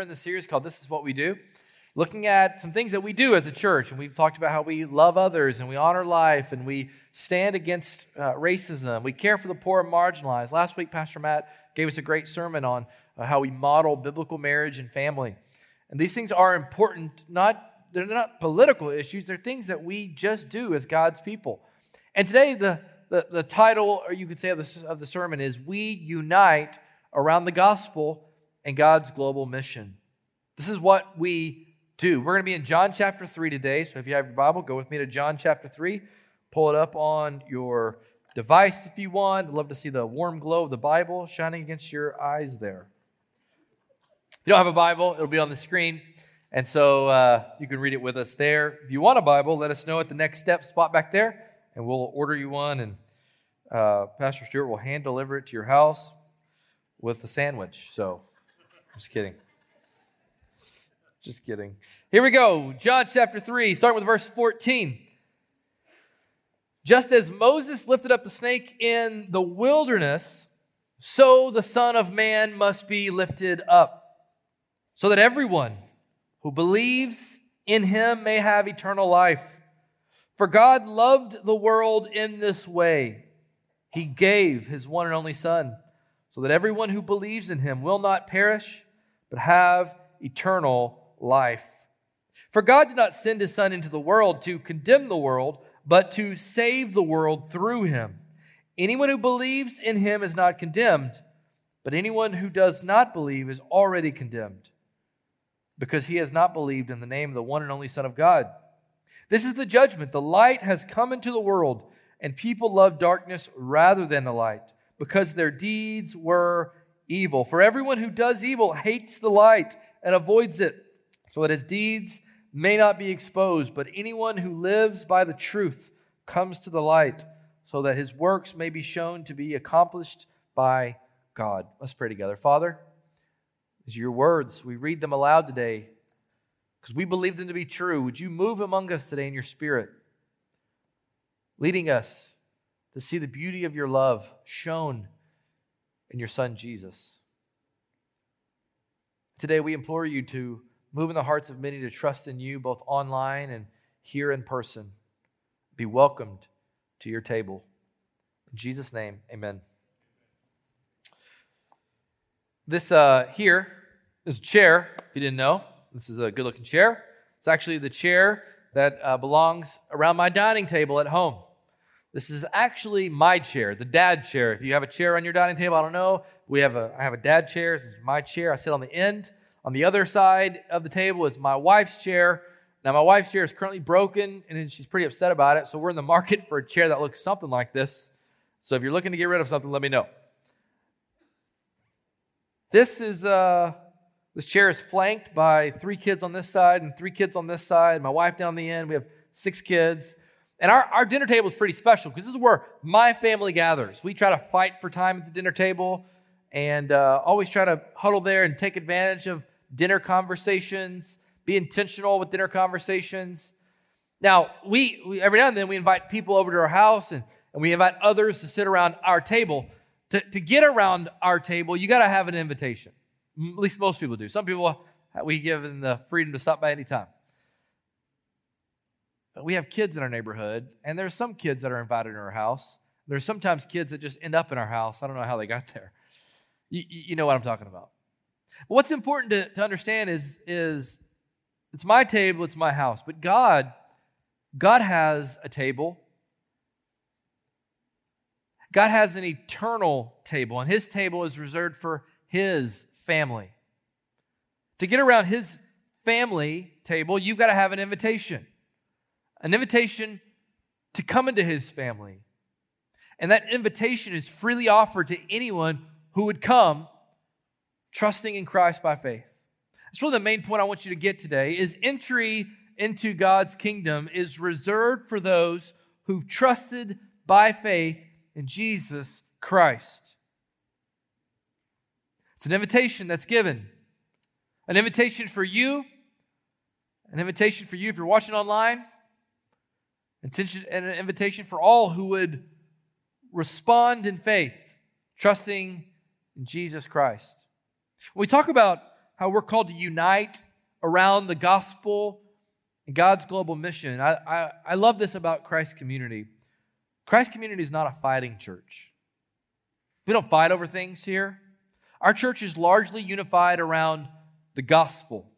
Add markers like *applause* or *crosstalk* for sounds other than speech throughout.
we're in the series called This Is What We Do, looking at some things that we do as a church. And we've talked about how we love others and we honor life and we stand against uh, racism. We care for the poor and marginalized. Last week, Pastor Matt gave us a great sermon on uh, how we model biblical marriage and family. And these things are important, not they're not political issues, they're things that we just do as God's people. And today, the, the, the title, or you could say, of the, of the sermon is We Unite Around the Gospel and God's Global Mission. This is what we do. We're going to be in John chapter 3 today. So if you have your Bible, go with me to John chapter 3. Pull it up on your device if you want. I'd love to see the warm glow of the Bible shining against your eyes there. If you don't have a Bible, it'll be on the screen. And so uh, you can read it with us there. If you want a Bible, let us know at the next step spot back there, and we'll order you one. And uh, Pastor Stewart will hand deliver it to your house with a sandwich. So, just kidding. Just kidding. Here we go. John chapter 3, starting with verse 14. Just as Moses lifted up the snake in the wilderness, so the Son of Man must be lifted up, so that everyone who believes in him may have eternal life. For God loved the world in this way. He gave his one and only Son, so that everyone who believes in him will not perish, but have eternal life. For God did not send his Son into the world to condemn the world, but to save the world through him. Anyone who believes in him is not condemned, but anyone who does not believe is already condemned because he has not believed in the name of the one and only Son of God. This is the judgment. The light has come into the world, and people love darkness rather than the light, because their deeds were evil. For everyone who does evil hates the light and avoids it, so that his deeds may not be exposed. But anyone who lives by the truth comes to the light, so that his works may be shown to be accomplished by God. Let's pray together. Father, is your words. We read them aloud today because we believe them to be true. Would you move among us today in your spirit, leading us to see the beauty of your love shown in your Son, Jesus? Today, we implore you to move in the hearts of many to trust in you, both online and here in person. Be welcomed to your table. In Jesus' name, amen. This uh, here this chair, if you didn't know, this is a good looking chair. It's actually the chair that uh, belongs around my dining table at home. This is actually my chair, the dad chair. If you have a chair on your dining table, I don't know. We have a, I have a dad chair. This is my chair. I sit on the end. On the other side of the table is my wife's chair. Now, my wife's chair is currently broken and she's pretty upset about it. So, we're in the market for a chair that looks something like this. So, if you're looking to get rid of something, let me know. This is, uh, this chair is flanked by three kids on this side and three kids on this side. My wife down the end. We have six kids. And our, our dinner table is pretty special because this is where my family gathers. We try to fight for time at the dinner table and uh, always try to huddle there and take advantage of dinner conversations, be intentional with dinner conversations. Now, we, we every now and then we invite people over to our house and, and we invite others to sit around our table. To, to get around our table, you got to have an invitation. At least most people do. Some people, we give them the freedom to stop by anytime. We have kids in our neighborhood, and there's some kids that are invited in our house. There's sometimes kids that just end up in our house. I don't know how they got there. You, you know what I'm talking about. But what's important to, to understand is, is it's my table, it's my house. But God, God has a table. God has an eternal table, and his table is reserved for his family. To get around his family table, you've got to have an invitation an invitation to come into his family. And that invitation is freely offered to anyone who would come trusting in Christ by faith. That's really the main point I want you to get today is entry into God's kingdom is reserved for those who've trusted by faith in Jesus Christ. It's an invitation that's given. An invitation for you, an invitation for you if you're watching online, and an invitation for all who would respond in faith, trusting in Jesus Christ. When we talk about how we're called to unite around the gospel and God's global mission. I, I, I love this about Christ's Community. Christ Community is not a fighting church. We don't fight over things here. Our church is largely unified around the gospel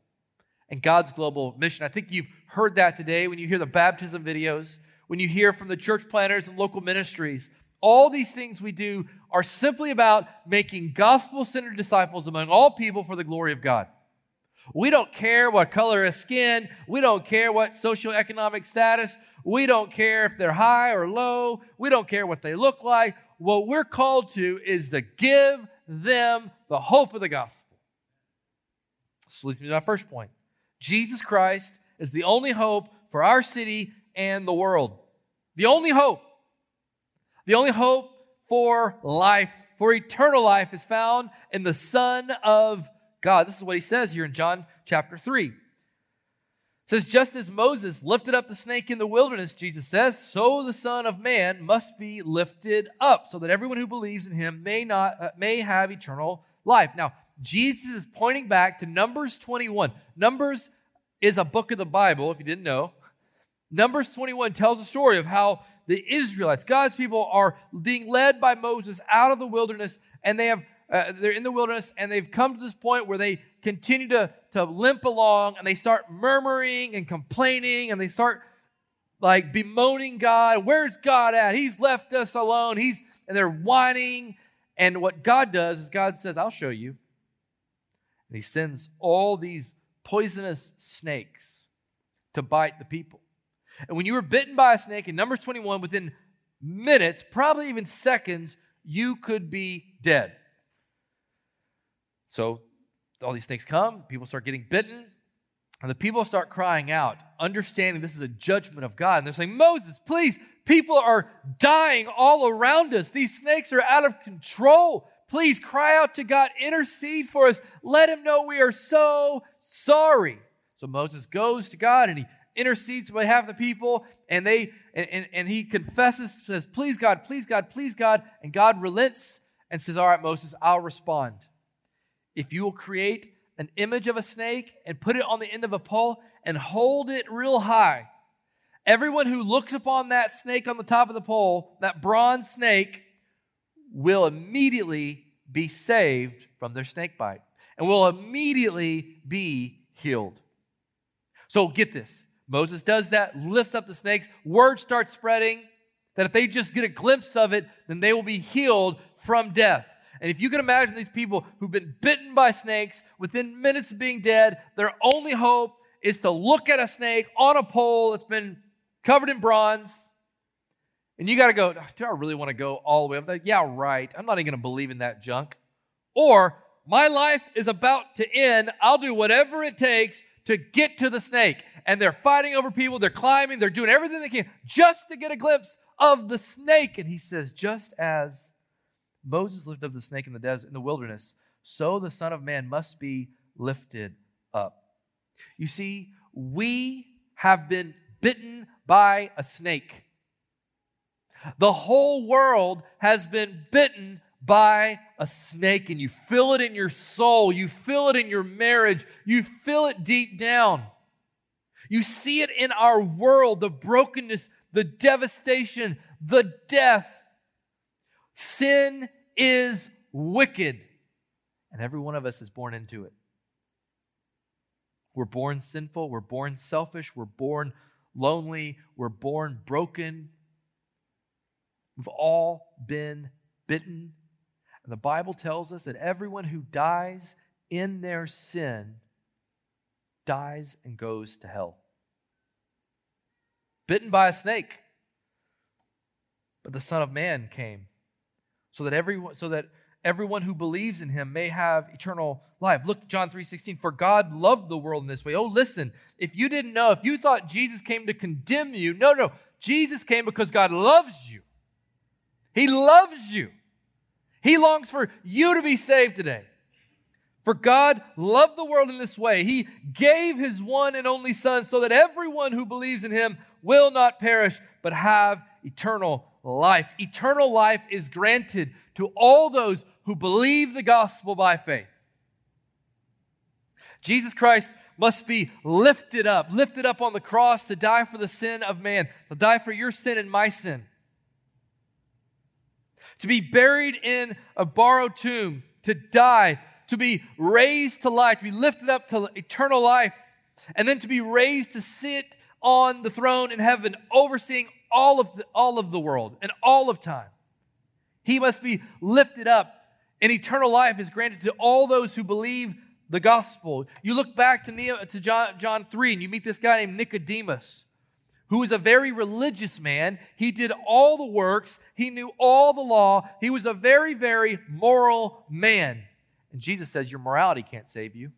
and God's global mission. I think you've heard that today when you hear the baptism videos, when you hear from the church planners and local ministries. All these things we do are simply about making gospel centered disciples among all people for the glory of God. We don't care what color of skin. We don't care what socioeconomic status. We don't care if they're high or low. We don't care what they look like. What we're called to is to give them the hope of the gospel. This leads me to my first point. Jesus Christ is the only hope for our city and the world. The only hope. The only hope for life, for eternal life, is found in the Son of God. This is what he says here in John chapter 3. It says, just as Moses lifted up the snake in the wilderness, Jesus says, so the Son of Man must be lifted up, so that everyone who believes in him may not uh, may have eternal life. Now, Jesus is pointing back to Numbers 21. Numbers is a book of the Bible, if you didn't know. Numbers 21 tells a story of how the Israelites, God's people, are being led by Moses out of the wilderness, and they have uh, they're in the wilderness and they've come to this point where they continue to, to limp along and they start murmuring and complaining and they start like bemoaning God. Where's God at? He's left us alone. He's and they're whining. And what God does is God says, I'll show you. And he sends all these poisonous snakes to bite the people. And when you were bitten by a snake in Numbers 21, within minutes, probably even seconds, you could be dead. So all these snakes come, people start getting bitten, and the people start crying out, understanding this is a judgment of God. And they're saying, Moses, please, people are dying all around us. These snakes are out of control. Please cry out to God, intercede for us. Let him know we are so sorry. So Moses goes to God and he intercedes on behalf of the people, and they and, and, and he confesses, says, Please God, please God, please God. And God relents and says, All right, Moses, I'll respond if you will create an image of a snake and put it on the end of a pole and hold it real high, everyone who looks upon that snake on the top of the pole, that bronze snake, will immediately be saved from their snake bite and will immediately be healed. So get this. Moses does that, lifts up the snakes, word starts spreading that if they just get a glimpse of it, then they will be healed from death. And if you can imagine these people who've been bitten by snakes within minutes of being dead, their only hope is to look at a snake on a pole that's been covered in bronze. And you got to go, do I really want to go all the way up there? Yeah, right. I'm not even going to believe in that junk. Or my life is about to end. I'll do whatever it takes to get to the snake. And they're fighting over people. They're climbing. They're doing everything they can just to get a glimpse of the snake. And he says, just as Moses lifted up the snake in the desert in the wilderness, so the Son of Man must be lifted up. You see, we have been bitten by a snake. The whole world has been bitten by a snake, and you feel it in your soul, you feel it in your marriage, you feel it deep down. You see it in our world the brokenness, the devastation, the death Sin is wicked, and every one of us is born into it. We're born sinful, we're born selfish, we're born lonely, we're born broken. We've all been bitten. And the Bible tells us that everyone who dies in their sin dies and goes to hell. Bitten by a snake. But the Son of Man came so that everyone so that everyone who believes in him may have eternal life. Look John 3:16 for God loved the world in this way. Oh listen, if you didn't know, if you thought Jesus came to condemn you, no no, Jesus came because God loves you. He loves you. He longs for you to be saved today. For God loved the world in this way. He gave his one and only son so that everyone who believes in him will not perish but have eternal life. Eternal life is granted to all those who believe the gospel by faith. Jesus Christ must be lifted up, lifted up on the cross to die for the sin of man, to die for your sin and my sin. To be buried in a borrowed tomb, to die, to be raised to life, to be lifted up to eternal life, and then to be raised to sit on the throne in heaven, overseeing all of the, all of the world and all of time. He must be lifted up, and eternal life is granted to all those who believe the gospel. You look back to, Nehemiah, to John, John 3 and you meet this guy named Nicodemus, who was a very religious man. He did all the works, he knew all the law, he was a very, very moral man. And Jesus says, Your morality can't save you.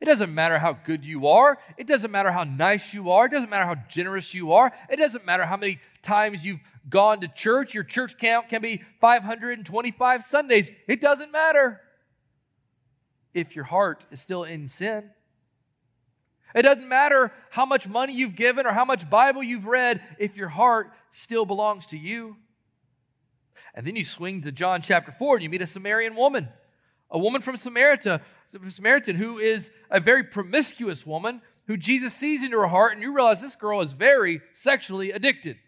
It doesn't matter how good you are. It doesn't matter how nice you are. It doesn't matter how generous you are. It doesn't matter how many times you've gone to church. Your church count can be 525 Sundays. It doesn't matter if your heart is still in sin. It doesn't matter how much money you've given or how much Bible you've read if your heart still belongs to you. And then you swing to John chapter 4 and you meet a Samaritan woman, a woman from Samaritan, Samaritan who is a very promiscuous woman who Jesus sees into her heart, and you realize this girl is very sexually addicted.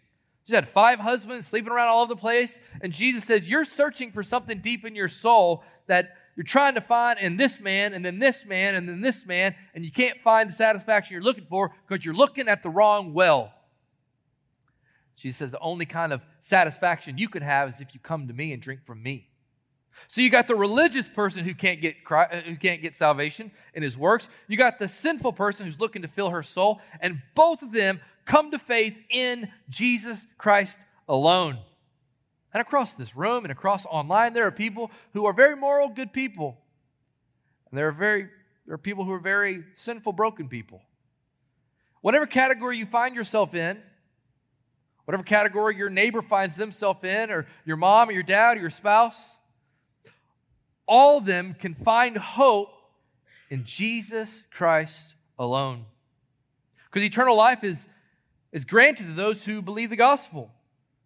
She's had five husbands sleeping around all over the place, and Jesus says, You're searching for something deep in your soul that you're trying to find in this man and then this man and then this man, and you can't find the satisfaction you're looking for because you're looking at the wrong well. She says the only kind of satisfaction you could have is if you come to me and drink from me. So you got the religious person who can't get uh, who can't get salvation in his works. You got the sinful person who's looking to fill her soul, and both of them come to faith in Jesus Christ alone. And across this room and across online, there are people who are very moral, good people. And there are very there are people who are very sinful, broken people. Whatever category you find yourself in, whatever category your neighbor finds themselves in, or your mom or your dad or your spouse, all of them can find hope in Jesus Christ alone. Because eternal life is, is granted to those who believe the gospel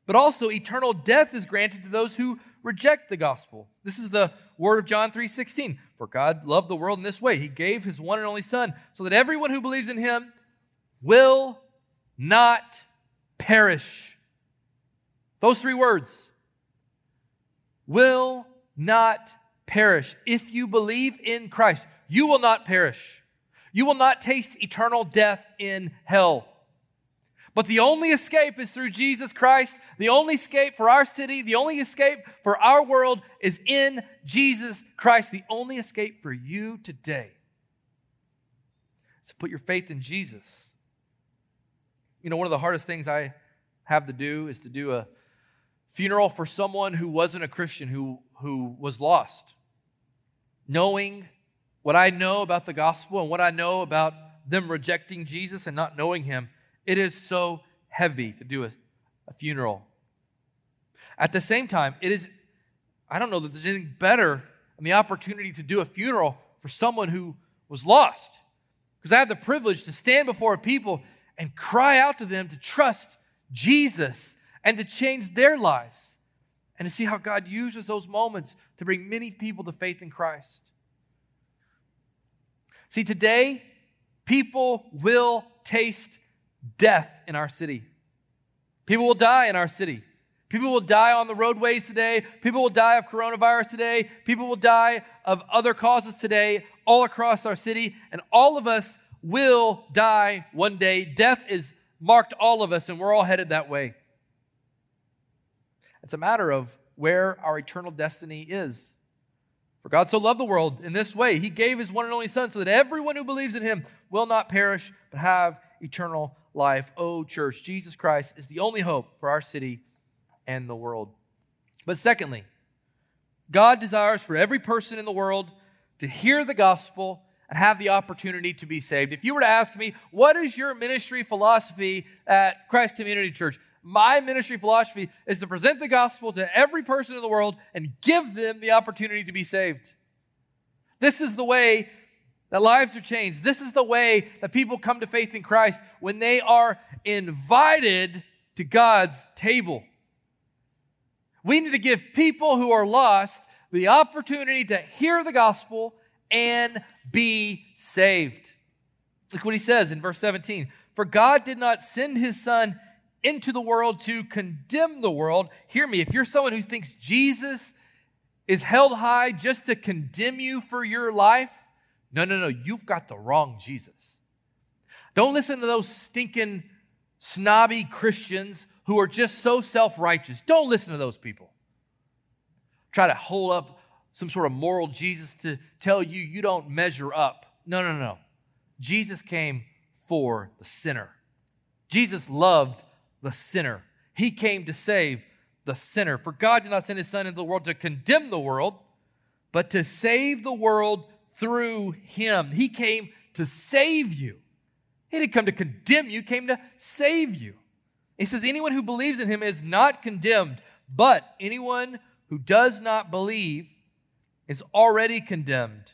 but also eternal death is granted to those who reject the gospel. This is the word of John 3:16. For God loved the world in this way. He gave his one and only son so that everyone who believes in him will not perish. Those three words. Will not perish. If you believe in Christ, you will not perish. You will not taste eternal death in hell. But the only escape is through Jesus Christ. The only escape for our city, the only escape for our world is in Jesus Christ. The only escape for you today is to put your faith in Jesus. You know, one of the hardest things I have to do is to do a funeral for someone who wasn't a Christian, who, who was lost. Knowing what I know about the gospel and what I know about them rejecting Jesus and not knowing him it is so heavy to do a, a funeral. At the same time, it is, I don't know that there's anything better than the opportunity to do a funeral for someone who was lost. Because I have the privilege to stand before people and cry out to them to trust Jesus and to change their lives and to see how God uses those moments to bring many people to faith in Christ. See, today, people will taste death in our city. People will die in our city. People will die on the roadways today. People will die of coronavirus today. People will die of other causes today all across our city. And all of us will die one day. Death is marked all of us, and we're all headed that way. It's a matter of where our eternal destiny is. For God so loved the world in this way, He gave His one and only Son so that everyone who believes in Him will not perish, but have eternal life. Oh, church, Jesus Christ is the only hope for our city and the world. But secondly, God desires for every person in the world to hear the gospel and have the opportunity to be saved. If you were to ask me, what is your ministry philosophy at Christ Community Church? My ministry philosophy is to present the gospel to every person in the world and give them the opportunity to be saved. This is the way that lives are changed. This is the way that people come to faith in Christ when they are invited to God's table. We need to give people who are lost the opportunity to hear the gospel and be saved. Look what he says in verse 17. For God did not send his son into the world to condemn the world. Hear me, if you're someone who thinks Jesus is held high just to condemn you for your life, no, no, no, you've got the wrong Jesus. Don't listen to those stinking, snobby Christians who are just so self righteous. Don't listen to those people. Try to hold up some sort of moral Jesus to tell you you don't measure up. No, no, no. Jesus came for the sinner. Jesus loved the sinner. He came to save the sinner. For God did not send his Son into the world to condemn the world, but to save the world through him. He came to save you. He didn't come to condemn you, came to save you. He says, Anyone who believes in him is not condemned, but anyone who does not believe is already condemned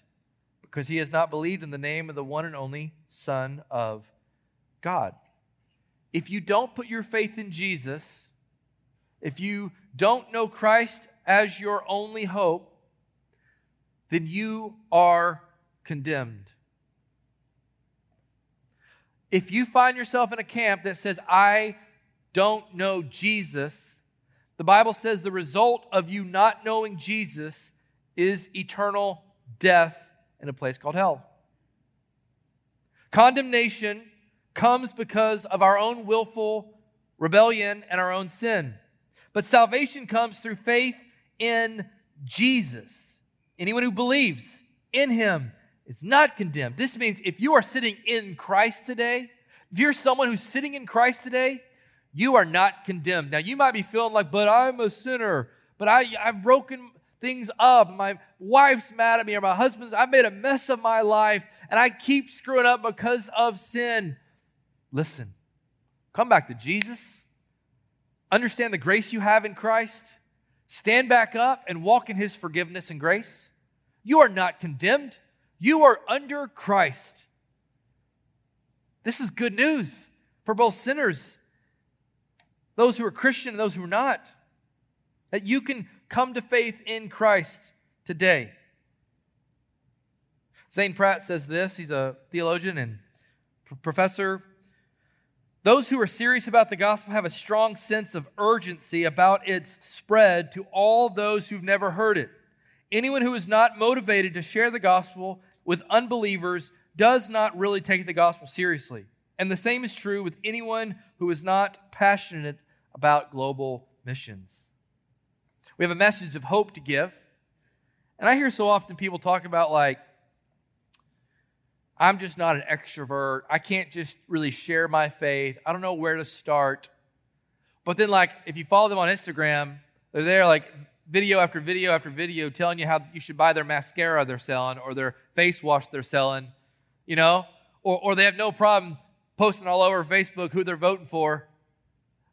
because he has not believed in the name of the one and only Son of God. If you don't put your faith in Jesus, if you don't know Christ as your only hope, then you are condemned. If you find yourself in a camp that says, I don't know Jesus, the Bible says the result of you not knowing Jesus is eternal death in a place called hell. Condemnation comes because of our own willful rebellion and our own sin. But salvation comes through faith in Jesus. Anyone who believes in him is not condemned. This means if you are sitting in Christ today, if you're someone who's sitting in Christ today, you are not condemned. Now, you might be feeling like, but I'm a sinner, but I, I've broken things up. My wife's mad at me, or my husband's, I've made a mess of my life, and I keep screwing up because of sin. Listen, come back to Jesus. Understand the grace you have in Christ. Stand back up and walk in his forgiveness and grace. You are not condemned. You are under Christ. This is good news for both sinners, those who are Christian and those who are not. That you can come to faith in Christ today. Zane Pratt says this. He's a theologian and professor. Those who are serious about the gospel have a strong sense of urgency about its spread to all those who've never heard it. Anyone who is not motivated to share the gospel with unbelievers does not really take the gospel seriously. And the same is true with anyone who is not passionate about global missions. We have a message of hope to give. And I hear so often people talk about, like, I'm just not an extrovert. I can't just really share my faith. I don't know where to start. But then, like, if you follow them on Instagram, they're there, like, video after video after video telling you how you should buy their mascara they're selling or their face wash they're selling, you know? Or, or they have no problem posting all over Facebook who they're voting for.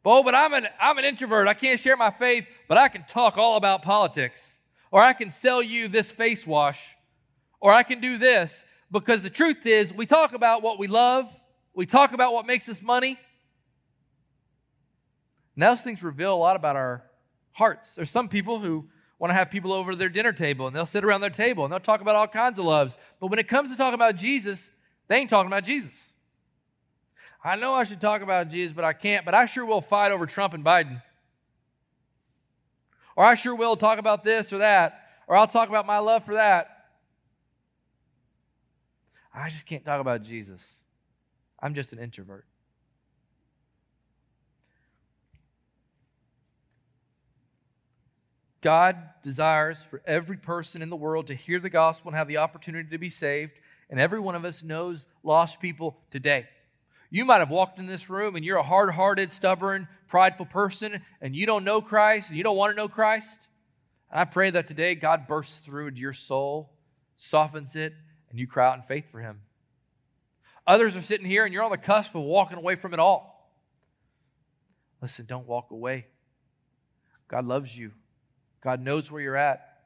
Oh, but I'm an, I'm an introvert. I can't share my faith, but I can talk all about politics. Or I can sell you this face wash. Or I can do this. Because the truth is, we talk about what we love, we talk about what makes us money. And those things reveal a lot about our hearts. There's some people who want to have people over to their dinner table and they'll sit around their table and they'll talk about all kinds of loves. But when it comes to talking about Jesus, they ain't talking about Jesus. I know I should talk about Jesus, but I can't. But I sure will fight over Trump and Biden. Or I sure will talk about this or that. Or I'll talk about my love for that. I just can't talk about Jesus. I'm just an introvert. God desires for every person in the world to hear the gospel and have the opportunity to be saved. And every one of us knows lost people today. You might have walked in this room and you're a hard hearted, stubborn, prideful person and you don't know Christ and you don't want to know Christ. And I pray that today God bursts through into your soul, softens it, and you cry out in faith for Him. Others are sitting here and you're on the cusp of walking away from it all. Listen, don't walk away. God loves you, God knows where you're at.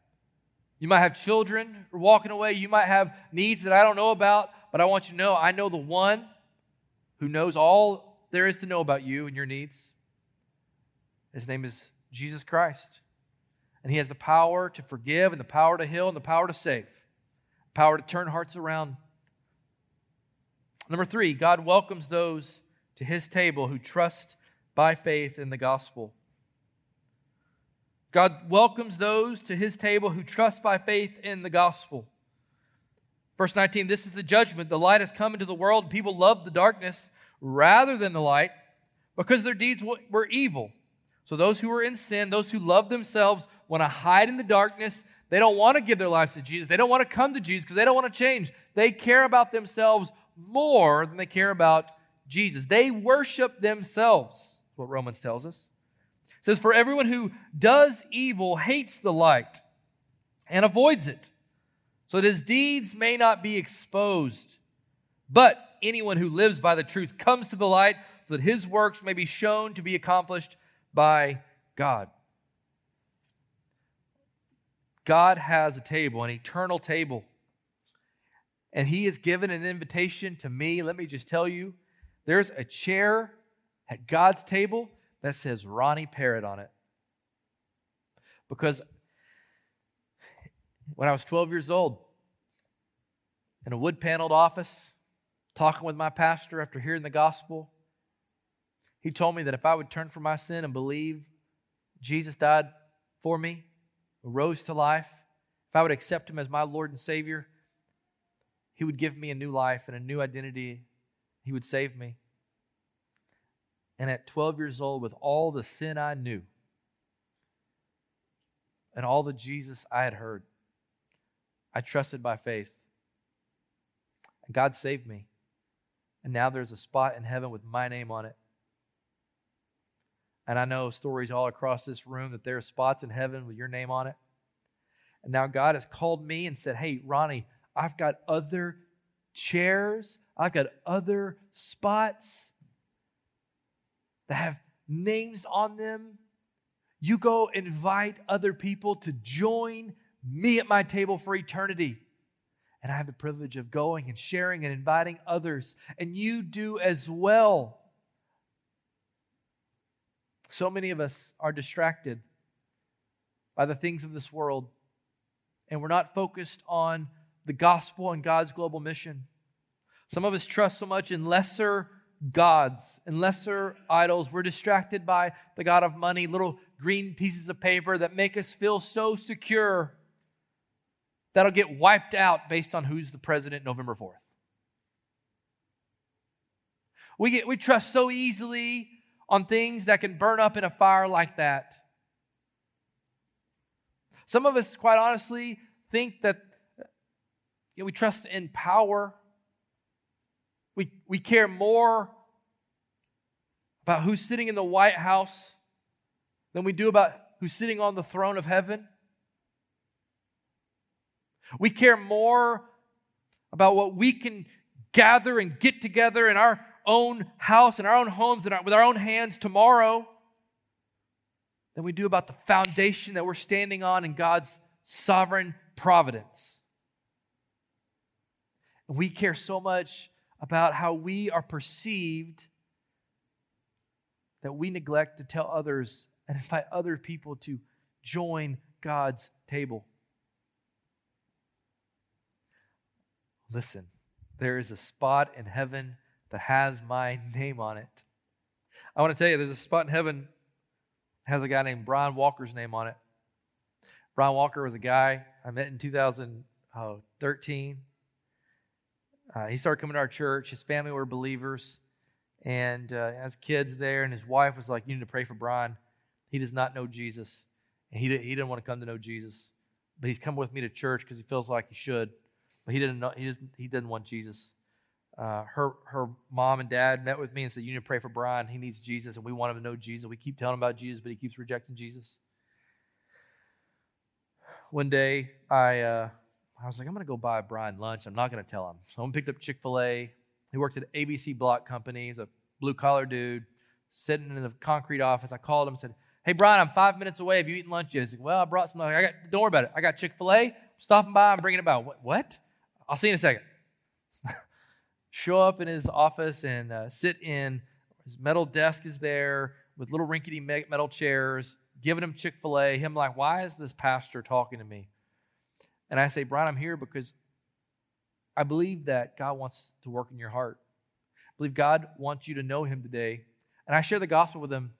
You might have children walking away. You might have needs that I don't know about, but I want you to know I know the one who knows all there is to know about you and your needs. His name is Jesus Christ. And he has the power to forgive and the power to heal and the power to save. Power to turn hearts around. Number three, God welcomes those to his table who trust by faith in the gospel. God welcomes those to his table who trust by faith in the gospel. Verse 19, this is the judgment. The light has come into the world, people love the darkness rather than the light because their deeds were evil. So those who are in sin, those who love themselves, want to hide in the darkness. They don't want to give their lives to Jesus. They don't want to come to Jesus because they don't want to change. They care about themselves more than they care about Jesus. They worship themselves, what Romans tells us. It says, For everyone who does evil hates the light and avoids it, so that his deeds may not be exposed. But anyone who lives by the truth comes to the light, so that his works may be shown to be accomplished by God. God has a table, an eternal table. And He has given an invitation to me. Let me just tell you there's a chair at God's table that says Ronnie Parrott on it. Because when I was 12 years old, in a wood paneled office, talking with my pastor after hearing the gospel, he told me that if I would turn from my sin and believe Jesus died for me, rose to life, if I would accept him as my Lord and Savior, he would give me a new life and a new identity. He would save me. And at 12 years old, with all the sin I knew and all the Jesus I had heard, I trusted by faith. And God saved me. And now there's a spot in heaven with my name on it. And I know stories all across this room that there are spots in heaven with your name on it. And now God has called me and said, Hey, Ronnie, I've got other chairs, I've got other spots that have names on them. You go invite other people to join me at my table for eternity. And I have the privilege of going and sharing and inviting others. And you do as well. So many of us are distracted by the things of this world, and we're not focused on the gospel and God's global mission. Some of us trust so much in lesser gods and lesser idols. We're distracted by the God of money, little green pieces of paper that make us feel so secure that'll get wiped out based on who's the president November 4th. We, get, we trust so easily on things that can burn up in a fire like that. Some of us, quite honestly, think that you know, we trust in power. We, we care more about who's sitting in the White House than we do about who's sitting on the throne of heaven. We care more about what we can gather and get together in our own house, and our own homes, and our, with our own hands tomorrow than we do about the foundation that we're standing on in God's sovereign providence. We care so much about how we are perceived that we neglect to tell others and invite other people to join God's table. Listen, there is a spot in heaven that has my *laughs* name on it. I want to tell you, there's a spot in heaven has a guy named Brian Walker's name on it. Brian Walker was a guy I met in 2013. Uh, he started coming to our church. His family were believers, and uh, has kids there. And his wife was like, "You need to pray for Brian. He does not know Jesus, and he he didn't want to come to know Jesus, but he's come with me to church because he feels like he should, but he didn't know he he didn't want Jesus." Uh, her her mom and dad met with me and said, "You need to pray for Brian. He needs Jesus, and we want him to know Jesus. We keep telling him about Jesus, but he keeps rejecting Jesus." One day, I uh, I was like, "I'm going to go buy Brian lunch. I'm not going to tell him." So I picked up Chick Fil A. He worked at ABC Block Company. He's a blue collar dude sitting in the concrete office. I called him and said, "Hey Brian, I'm five minutes away. Have you eaten lunch yet?" He's like, "Well, I brought some. Lunch. I got. Don't worry about it. I got Chick Fil A. Stopping by. I'm bringing it about. What? What? I'll see you in a second *laughs* show up in his office and uh, sit in. His metal desk is there with little rinkety metal chairs, giving him Chick fil A. Him like, why is this pastor talking to me? And I say, Brian, I'm here because I believe that God wants to work in your heart. I believe God wants you to know Him today. And I share the gospel with him.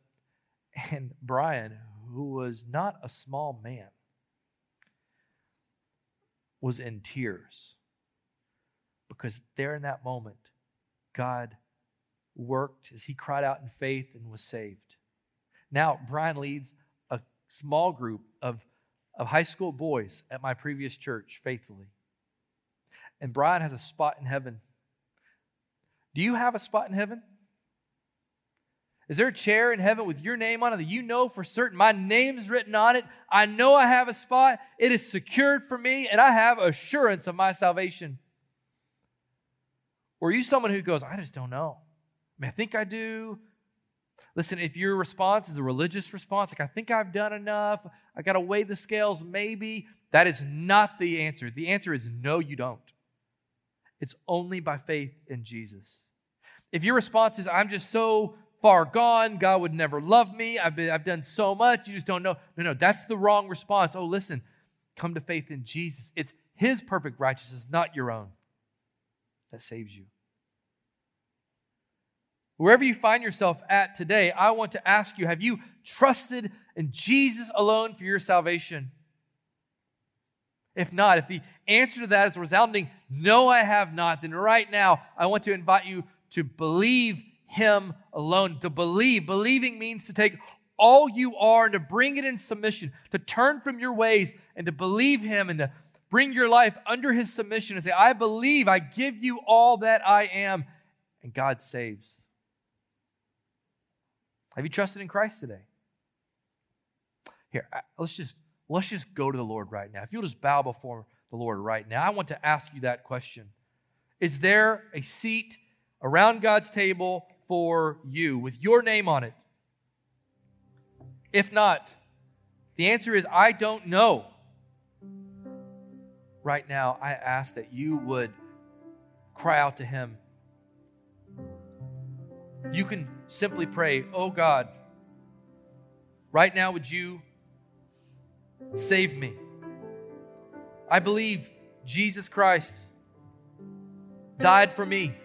And Brian, who was not a small man, was in tears because there in that moment, God worked as he cried out in faith and was saved. Now, Brian leads a small group of, of high school boys at my previous church faithfully. And Brian has a spot in heaven. Do you have a spot in heaven? Is there a chair in heaven with your name on it that you know for certain my name is written on it? I know I have a spot. It is secured for me, and I have assurance of my salvation. Or are you someone who goes, I just don't know? I mean, I think I do. Listen, if your response is a religious response, like I think I've done enough, I got to weigh the scales, maybe, that is not the answer. The answer is no, you don't. It's only by faith in Jesus. If your response is, I'm just so far gone, God would never love me, I've, been, I've done so much, you just don't know. No, no, that's the wrong response. Oh, listen, come to faith in Jesus. It's His perfect righteousness, not your own, that saves you. Wherever you find yourself at today, I want to ask you have you trusted in Jesus alone for your salvation? If not, if the answer to that is resounding, no, I have not, then right now I want to invite you to believe Him alone. To believe. Believing means to take all you are and to bring it in submission, to turn from your ways and to believe Him and to bring your life under His submission and say, I believe, I give you all that I am, and God saves. Have you trusted in Christ today? Here, let's just let's just go to the Lord right now. If you'll just bow before the Lord right now, I want to ask you that question. Is there a seat around God's table for you with your name on it? If not, the answer is I don't know. Right now, I ask that you would cry out to Him. You can simply pray, Oh God, right now, would you save me? I believe Jesus Christ died for me.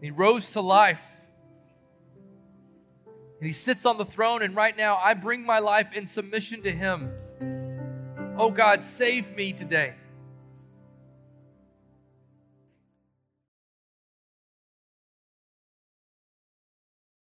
He rose to life. And he sits on the throne, and right now I bring my life in submission to him. Oh God, save me today.